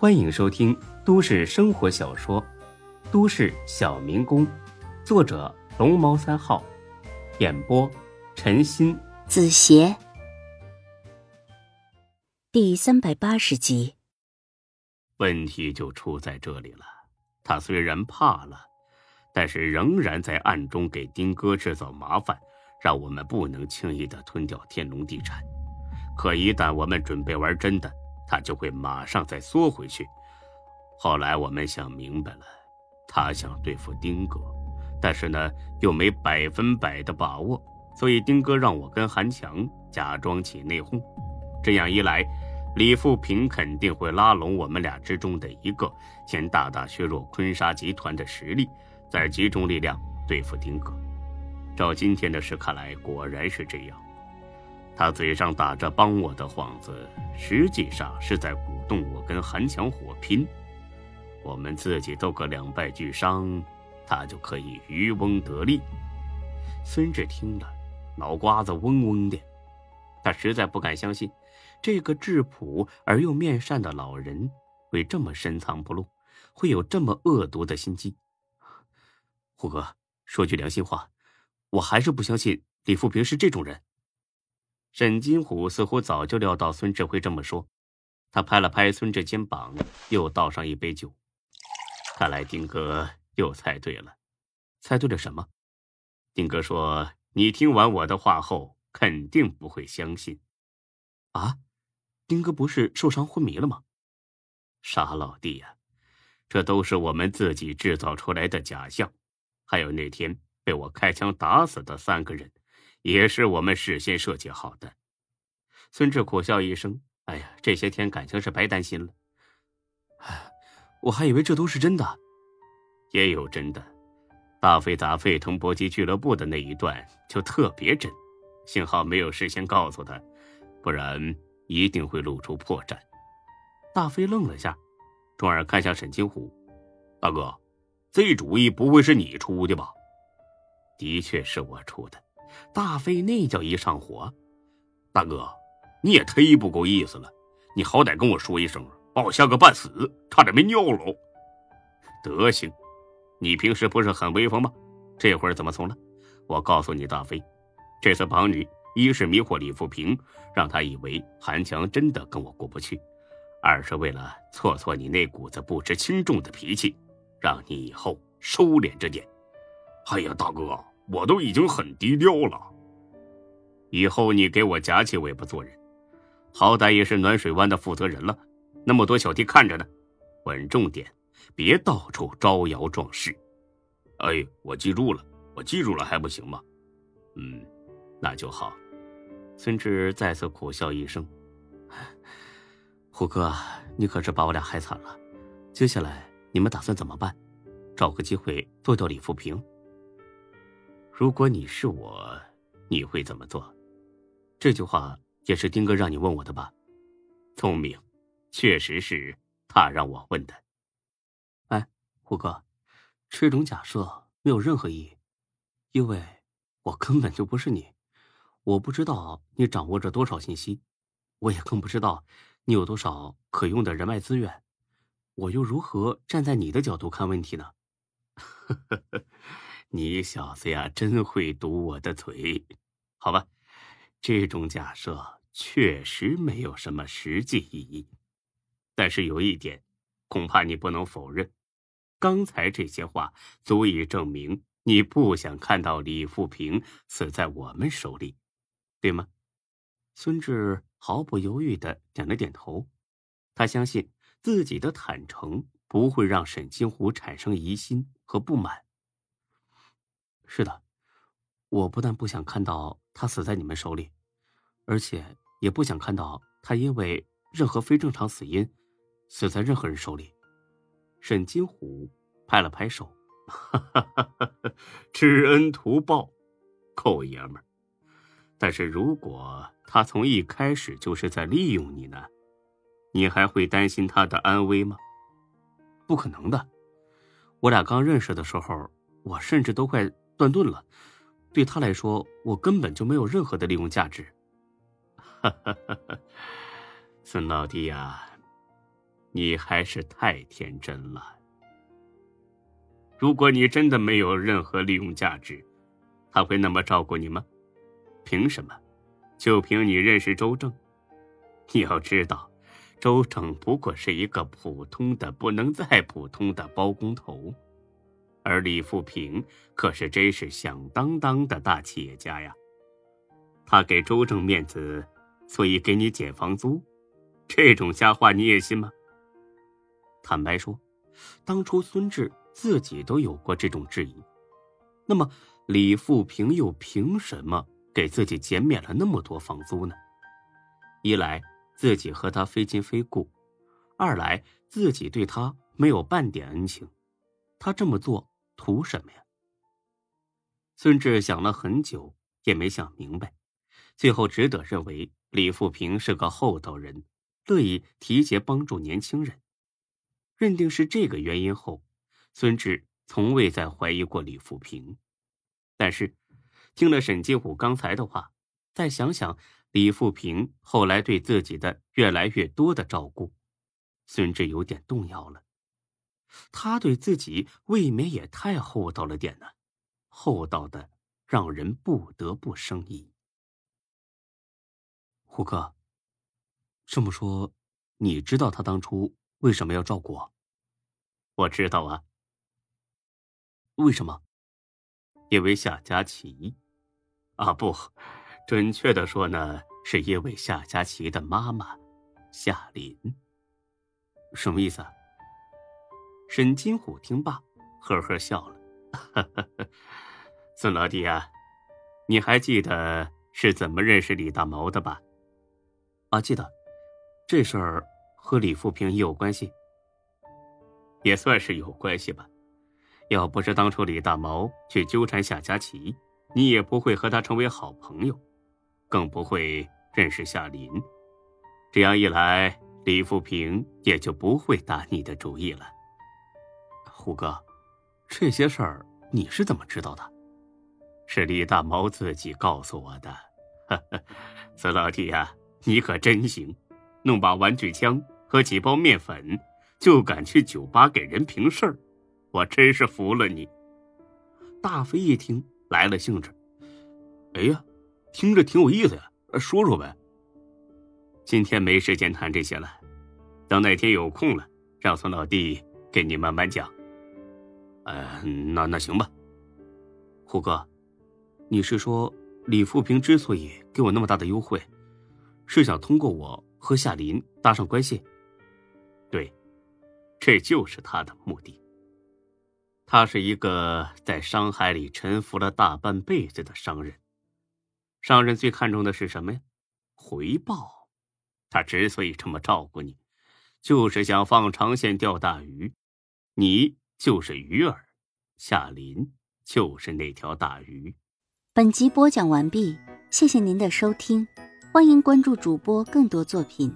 欢迎收听都市生活小说《都市小民工》，作者龙猫三号，演播陈鑫、子邪，第三百八十集。问题就出在这里了。他虽然怕了，但是仍然在暗中给丁哥制造麻烦，让我们不能轻易的吞掉天龙地产。可一旦我们准备玩真的，他就会马上再缩回去。后来我们想明白了，他想对付丁哥，但是呢又没百分百的把握，所以丁哥让我跟韩强假装起内讧。这样一来。李富平肯定会拉拢我们俩之中的一个，先大大削弱坤沙集团的实力，再集中力量对付丁哥。照今天的事看来，果然是这样。他嘴上打着帮我的幌子，实际上是在鼓动我跟韩强火拼。我们自己斗个两败俱伤，他就可以渔翁得利。孙志听了，脑瓜子嗡嗡的，他实在不敢相信。这个质朴而又面善的老人会这么深藏不露，会有这么恶毒的心机。虎哥，说句良心话，我还是不相信李富平是这种人。沈金虎似乎早就料到孙志会这么说，他拍了拍孙志肩膀，又倒上一杯酒。看来丁哥又猜对了，猜对了什么？丁哥说：“你听完我的话后，肯定不会相信。”啊？丁哥不是受伤昏迷了吗？傻老弟呀，这都是我们自己制造出来的假象。还有那天被我开枪打死的三个人，也是我们事先设计好的。孙志苦笑一声：“哎呀，这些天感情是白担心了。哎，我还以为这都是真的。也有真的，大飞打沸腾搏击俱乐部的那一段就特别真，幸好没有事先告诉他，不然……”一定会露出破绽。大飞愣了下，转而看向沈金虎：“大哥，这主意不会是你出的吧？”“的确是我出的。”大飞那叫一上火。“大哥，你也忒不够意思了！你好歹跟我说一声，把我吓个半死，差点没尿了。”“德行，你平时不是很威风吗？这会儿怎么怂了？”“我告诉你，大飞，这次绑你。”一是迷惑李富平，让他以为韩强真的跟我过不去；二是为了挫挫你那股子不知轻重的脾气，让你以后收敛着点。哎呀，大哥，我都已经很低调了，以后你给我夹起尾巴做人，好歹也是暖水湾的负责人了，那么多小弟看着呢，稳重点，别到处招摇撞势。哎，我记住了，我记住了，还不行吗？嗯。那就好，孙志再次苦笑一声：“虎哥，你可是把我俩害惨了。接下来你们打算怎么办？找个机会做掉李富平？如果你是我，你会怎么做？”这句话也是丁哥让你问我的吧？聪明，确实是他让我问的。哎，虎哥，这种假设没有任何意义，因为我根本就不是你。我不知道你掌握着多少信息，我也更不知道你有多少可用的人脉资源，我又如何站在你的角度看问题呢？你小子呀，真会堵我的嘴。好吧，这种假设确实没有什么实际意义，但是有一点，恐怕你不能否认，刚才这些话足以证明你不想看到李富平死在我们手里。对吗？孙志毫不犹豫的点了点头，他相信自己的坦诚不会让沈金虎产生疑心和不满。是的，我不但不想看到他死在你们手里，而且也不想看到他因为任何非正常死因死在任何人手里。沈金虎拍了拍手，哈哈哈哈知恩图报，够爷们儿。但是如果他从一开始就是在利用你呢？你还会担心他的安危吗？不可能的。我俩刚认识的时候，我甚至都快断顿了。对他来说，我根本就没有任何的利用价值。孙老弟呀，你还是太天真了。如果你真的没有任何利用价值，他会那么照顾你吗？凭什么？就凭你认识周正？你要知道，周正不过是一个普通的不能再普通的包工头，而李富平可是真是响当当的大企业家呀。他给周正面子，所以给你减房租，这种瞎话你也信吗？坦白说，当初孙志自己都有过这种质疑，那么李富平又凭什么给自己减免了那么多房租呢？一来自己和他非亲非故，二来自己对他没有半点恩情，他这么做图什么呀？孙志想了很久，也没想明白。最后只得认为李富平是个厚道人，乐意提携帮助年轻人。认定是这个原因后，孙志从未再怀疑过李富平。但是，听了沈金虎刚才的话，再想想李富平后来对自己的越来越多的照顾，孙志有点动摇了。他对自己未免也太厚道了点呢，厚道的让人不得不生疑。胡哥，这么说，你知道他当初为什么要照顾我？我知道啊。为什么？因为夏佳琪。啊，不，准确的说呢，是因为夏佳琪的妈妈夏琳。什么意思？啊？沈金虎听罢，呵呵笑了。孙老弟啊，你还记得是怎么认识李大毛的吧？啊，记得，这事儿和李富平也有关系，也算是有关系吧。要不是当初李大毛去纠缠夏佳琪，你也不会和他成为好朋友，更不会认识夏林。这样一来，李富平也就不会打你的主意了。虎哥，这些事儿你是怎么知道的？是李大毛自己告诉我的。呵呵孙老弟呀。你可真行，弄把玩具枪和几包面粉，就敢去酒吧给人评事儿，我真是服了你。大飞一听来了兴致，哎呀，听着挺有意思呀，说说呗。今天没时间谈这些了，等哪天有空了，让孙老弟给你慢慢讲。呃，那那行吧。虎哥，你是说李富平之所以给我那么大的优惠？是想通过我和夏林搭上关系，对，这就是他的目的。他是一个在商海里沉浮了大半辈子的商人，商人最看重的是什么呀？回报。他之所以这么照顾你，就是想放长线钓大鱼。你就是鱼饵，夏林就是那条大鱼。本集播讲完毕，谢谢您的收听。欢迎关注主播更多作品。